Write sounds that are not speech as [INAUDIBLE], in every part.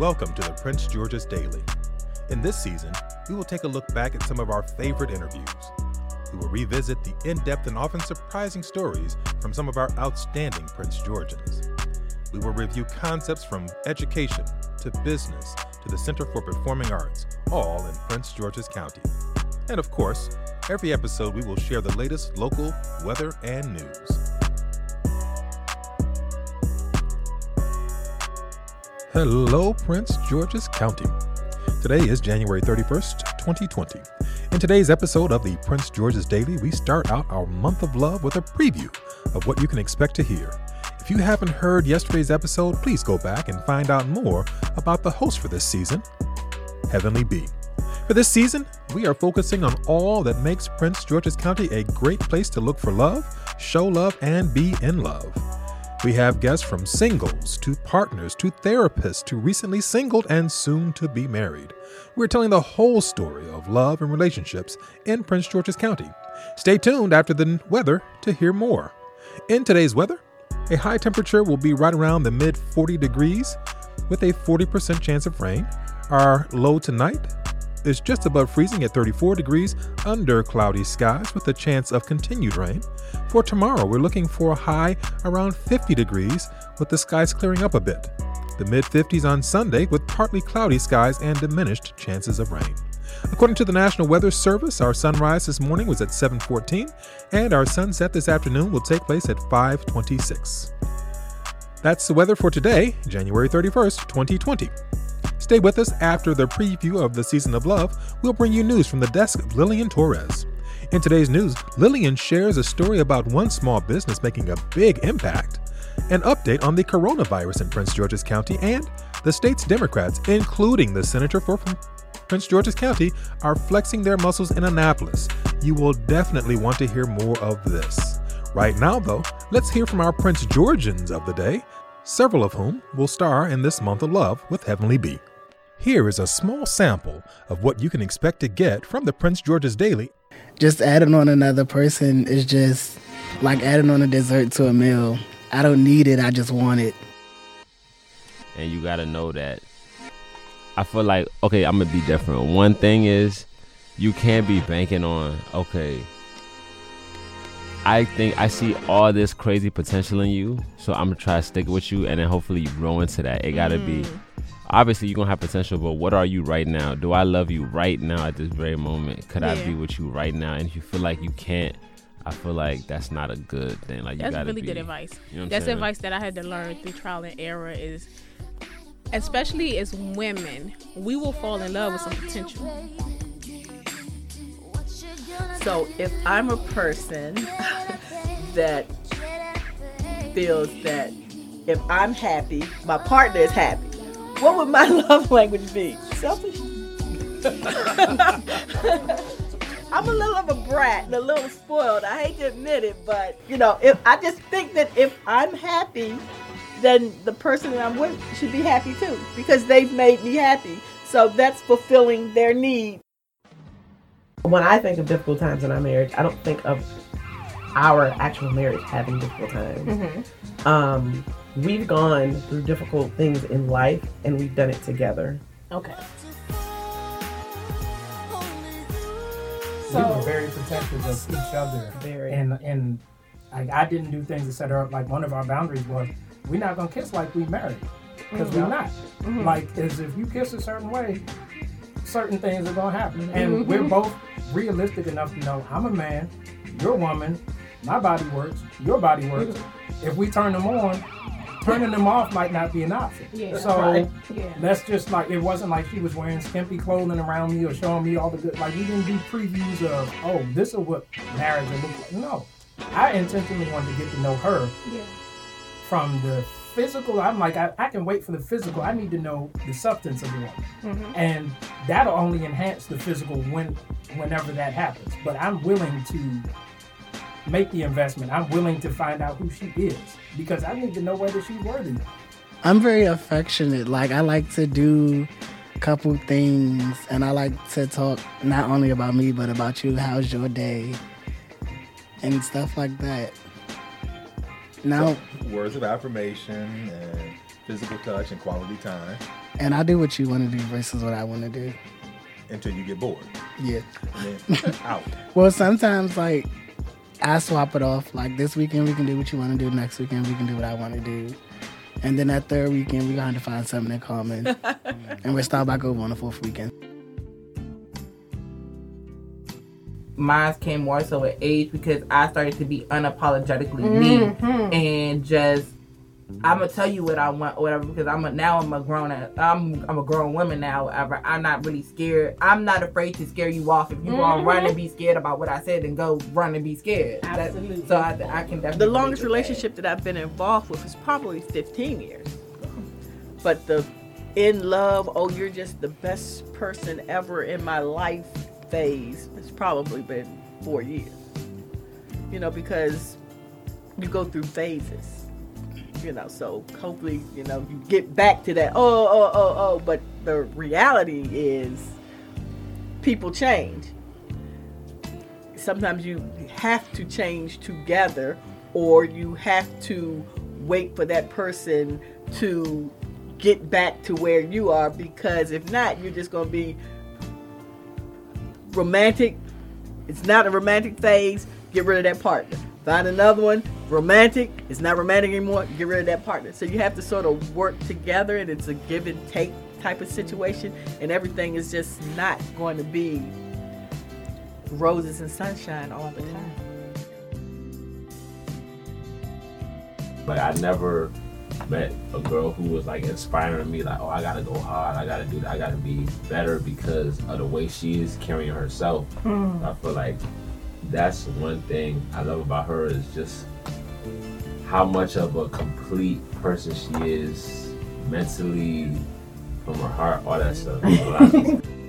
Welcome to the Prince George's Daily. In this season, we will take a look back at some of our favorite interviews. We will revisit the in depth and often surprising stories from some of our outstanding Prince Georgians. We will review concepts from education to business to the Center for Performing Arts, all in Prince George's County. And of course, every episode we will share the latest local weather and news. Hello, Prince George's County. Today is January 31st, 2020. In today's episode of the Prince George's Daily, we start out our month of love with a preview of what you can expect to hear. If you haven't heard yesterday's episode, please go back and find out more about the host for this season, Heavenly B. For this season, we are focusing on all that makes Prince George's County a great place to look for love, show love, and be in love. We have guests from singles to partners to therapists to recently singled and soon to be married. We're telling the whole story of love and relationships in Prince George's County. Stay tuned after the weather to hear more. In today's weather, a high temperature will be right around the mid 40 degrees with a 40% chance of rain. Our low tonight is just above freezing at 34 degrees under cloudy skies with a chance of continued rain. For tomorrow, we're looking for a high around 50 degrees with the skies clearing up a bit. The mid 50s on Sunday with partly cloudy skies and diminished chances of rain. According to the National Weather Service, our sunrise this morning was at 7:14 and our sunset this afternoon will take place at 5:26. That's the weather for today, January 31st, 2020. Stay with us after the preview of the season of love. We'll bring you news from the desk of Lillian Torres. In today's news, Lillian shares a story about one small business making a big impact, an update on the coronavirus in Prince George's County, and the state's Democrats, including the senator for Prince George's County, are flexing their muscles in Annapolis. You will definitely want to hear more of this. Right now, though, let's hear from our Prince Georgians of the day, several of whom will star in this month of love with Heavenly B. Here is a small sample of what you can expect to get from the Prince George's Daily. Just adding on another person is just like adding on a dessert to a meal. I don't need it, I just want it. And you gotta know that. I feel like, okay, I'm gonna be different. One thing is, you can't be banking on, okay, I think I see all this crazy potential in you, so I'm gonna try to stick with you, and then hopefully you grow into that. It gotta mm. be obviously you're gonna have potential, but what are you right now? Do I love you right now at this very moment? Could yeah. I be with you right now? And if you feel like you can't, I feel like that's not a good thing. Like that's really be, good advice. You know that's saying? advice that I had to learn through trial and error. Is especially as women, we will fall in love with some potential. So if I'm a person [LAUGHS] that feels that if I'm happy, my partner is happy what would my [LAUGHS] love language be? Selfish? [LAUGHS] I'm a little of a brat and a little spoiled. I hate to admit it, but you know, if I just think that if I'm happy, then the person that I'm with should be happy too because they've made me happy. So that's fulfilling their need. When I think of difficult times in our marriage, I don't think of our actual marriage having difficult times. Mm-hmm. Um, we've gone through difficult things in life and we've done it together. Okay. So, we were very protective of each other. Very. And and like I didn't do things to set her up. Like one of our boundaries was we're not gonna kiss like we married because mm-hmm. we're not. Mm-hmm. Like as if you kiss a certain way, certain things are gonna happen. And mm-hmm. we're both realistic enough to know I'm a man, you're a woman, my body works, your body works. Mm-hmm. If we turn them on, turning them off might not be an option. Yeah, so right. yeah. that's just like it wasn't like she was wearing skimpy clothing around me or showing me all the good. Like we didn't do previews of oh this is what marriage will look like. No, I intentionally wanted to get to know her yeah. from the physical. I'm like I, I, can wait for the physical. I need to know the substance of the woman, mm-hmm. and that'll only enhance the physical when whenever that happens. But I'm willing to make the investment. I'm willing to find out who she is because I need to know whether she's worthy. I'm very affectionate. Like I like to do a couple things and I like to talk not only about me but about you. How's your day? And stuff like that. No, Words of affirmation and physical touch and quality time and I do what you want to do versus what I want to do. until you get bored. Yeah. And then [LAUGHS] out. Well, sometimes like I swap it off. Like this weekend we can do what you want to do. Next weekend we can do what I want to do. And then that third weekend we're gonna have to find something in common. [LAUGHS] and we'll start back over on the fourth weekend. mine came more so with age because I started to be unapologetically me mm-hmm. and just I'm gonna tell you what I want or whatever because I'm a, now I'm a grown I'm I'm a grown woman now. Whatever I'm not really scared. I'm not afraid to scare you off if you want to mm-hmm. run and be scared about what I said and go run and be scared. That- Absolutely. so I, I can definitely The longest relate with that. relationship that I've been involved with is probably 15 years. But the in love, oh, you're just the best person ever in my life phase has probably been four years. You know, because you go through phases. You know, so hopefully, you know, you get back to that, oh, oh, oh, oh. But the reality is people change. Sometimes you have to change together or you have to wait for that person to get back to where you are because if not you're just going to be romantic. It's not a romantic phase. Get rid of that partner find another one. Romantic. It's not romantic anymore. Get rid of that partner. So you have to sort of work together and it's a give and take type of situation and everything is just not going to be roses and sunshine all the time. Like I never met a girl who was like inspiring me, like, oh, I gotta go hard, I gotta do that, I gotta be better because of the way she is carrying herself. Hmm. I feel like that's one thing I love about her is just how much of a complete person she is mentally, from her heart, all that stuff. [LAUGHS]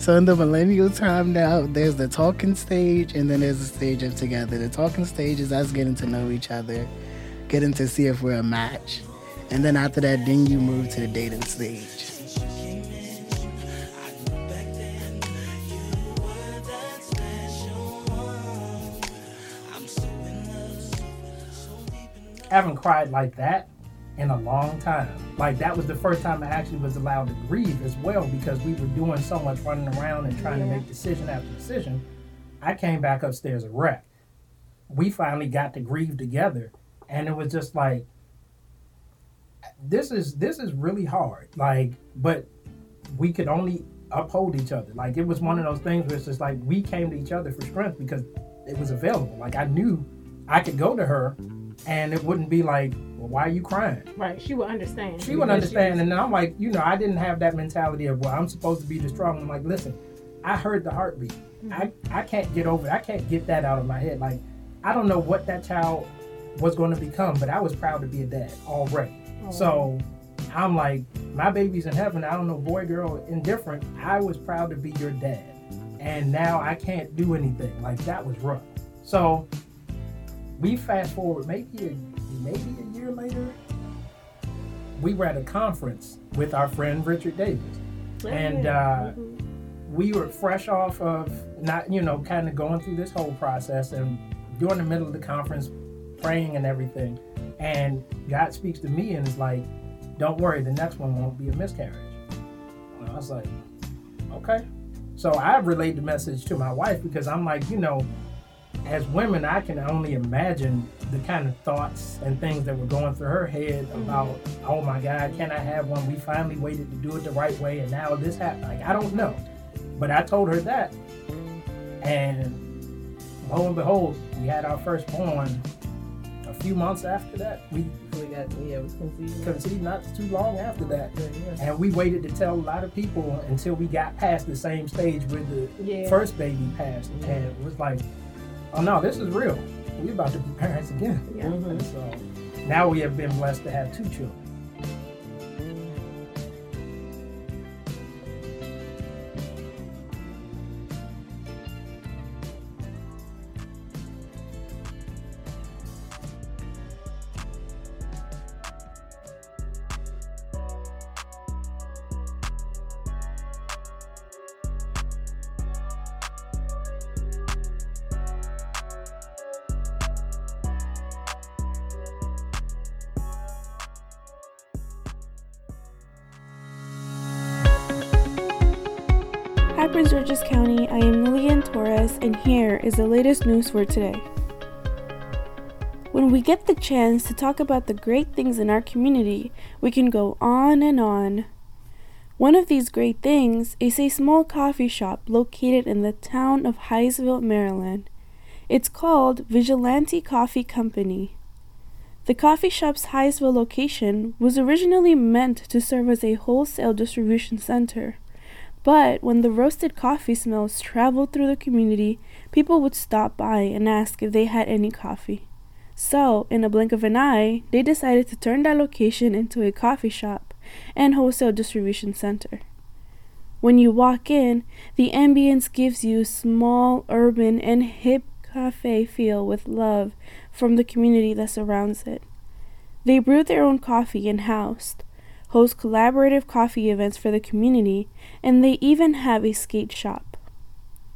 So in the millennial time now, there's the talking stage and then there's the stage of together. The talking stage is us getting to know each other, getting to see if we're a match. And then after that, then you move to the dating stage. I haven't cried like that in a long time. Like that was the first time I actually was allowed to grieve as well because we were doing so much running around and trying to make decision after decision. I came back upstairs a wreck. We finally got to grieve together, and it was just like, this is this is really hard. Like, but we could only uphold each other. Like it was one of those things where it's just like we came to each other for strength because it was available. Like I knew I could go to her, and it wouldn't be like, well, why are you crying? Right. She would understand. She would Because understand, and I'm like, you know, I didn't have that mentality of, well, I'm supposed to be the strong. I'm like, listen, I heard the heartbeat. Mm-hmm. I, I can't get over it. I can't get that out of my head. Like, I don't know what that child was going to become, but I was proud to be a dad already. Oh. So I'm like, my baby's in heaven. I don't know, boy, girl, indifferent. I was proud to be your dad. And now I can't do anything. Like, that was rough. So we fast forward maybe a, maybe a year later, we were at a conference with our friend Richard Davis. And uh, we were fresh off of not, you know, kind of going through this whole process and during the middle of the conference, praying and everything. And God speaks to me and is like, don't worry, the next one won't be a miscarriage. And I was like, okay. So I relayed the message to my wife because I'm like, you know, as women, I can only imagine the kind of thoughts and things that were going through her head mm-hmm. about, oh my God, can I have one? We finally waited to do it the right way, and now this happened. Like, I don't know. But I told her that. And lo and behold, we had our firstborn a few months after that. We We got yeah, we conceived. conceived not too long after that. And we waited to tell a lot of people until we got past the same stage where the Yeah. first baby passed. And it was like, oh no, this is real. We're about to be parents again. Yeah. And so now we have been blessed to have two children. Prince George's County. I am Lillian Torres, and here is the latest news for today. When we get the chance to talk about the great things in our community, we can go on and on. One of these great things is a small coffee shop located in the town of Hyattsville, Maryland. It's called Vigilante Coffee Company. The coffee shop's Hyattsville location was originally meant to serve as a wholesale distribution center. But when the roasted coffee smells traveled through the community, people would stop by and ask if they had any coffee. So, in a blink of an eye, they decided to turn that location into a coffee shop and wholesale distribution center. When you walk in, the ambience gives you small, urban, and hip cafe feel with love from the community that surrounds it. They brew their own coffee in house, host collaborative coffee events for the community, and they even have a skate shop.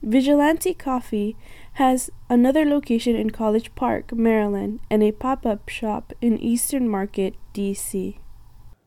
Vigilante Coffee has another location in College Park, Maryland, and a pop up shop in Eastern Market, D.C.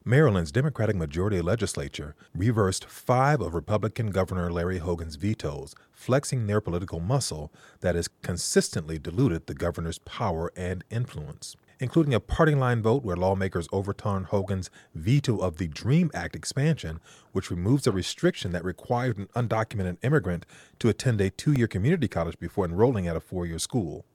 Maryland's Democratic majority legislature reversed five of Republican Governor Larry Hogan's vetoes, flexing their political muscle that has consistently diluted the governor's power and influence including a party line vote where lawmakers overturned Hogan's veto of the DREAM Act expansion, which removes a restriction that required an undocumented immigrant to attend a two year community college before enrolling at a four year school.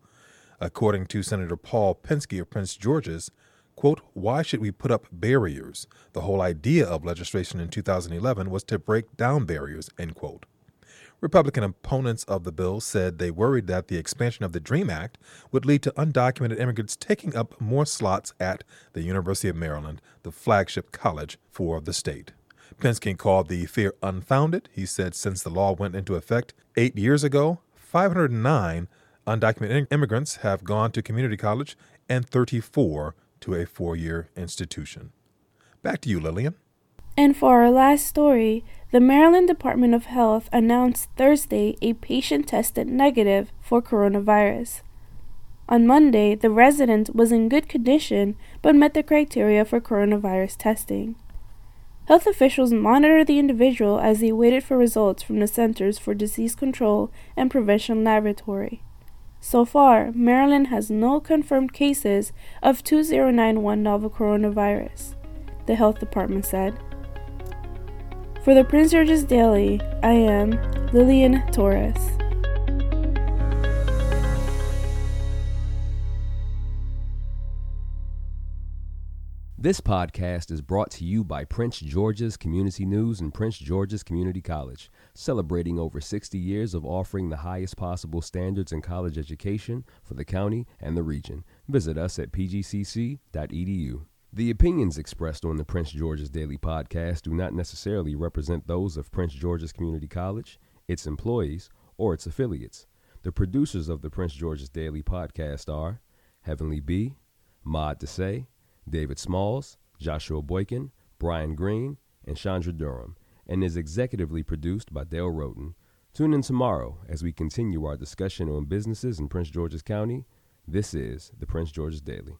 According to Senator Paul Pinsky of Prince George's, quote, why should we put up barriers? The whole idea of legislation in 2011 was to break down barriers, end quote. Republican opponents of the bill said they worried that the expansion of the DREAM Act would lead to undocumented immigrants taking up more slots at the University of Maryland, the flagship college for the state. Pinsky called the fear unfounded. He said since the law went into effect eight years ago, 509 undocumented immigrants have gone to community college and 34 to a four year institution. Back to you, Lillian. And for our last story, the Maryland Department of Health announced Thursday a patient tested negative for coronavirus. On Monday, the resident was in good condition but met the criteria for coronavirus testing. Health officials monitored the individual as they waited for results from the Centers for Disease Control and Prevention Laboratory. So far, Maryland has no confirmed cases of 2091 novel coronavirus, the health department said. For the Prince George's Daily, I am Lillian Torres. This podcast is brought to you by Prince George's Community News and Prince George's Community College, celebrating over 60 years of offering the highest possible standards in college education for the county and the region. Visit us at pgcc.edu. The opinions expressed on the Prince George's Daily Podcast do not necessarily represent those of Prince George's Community College, its employees, or its affiliates. The producers of the Prince George's Daily Podcast are Heavenly B, Maud Desay, David Smalls, Joshua Boykin, Brian Green, and Chandra Durham, and is executively produced by Dale Roten. Tune in tomorrow as we continue our discussion on businesses in Prince George's County. This is the Prince George's Daily.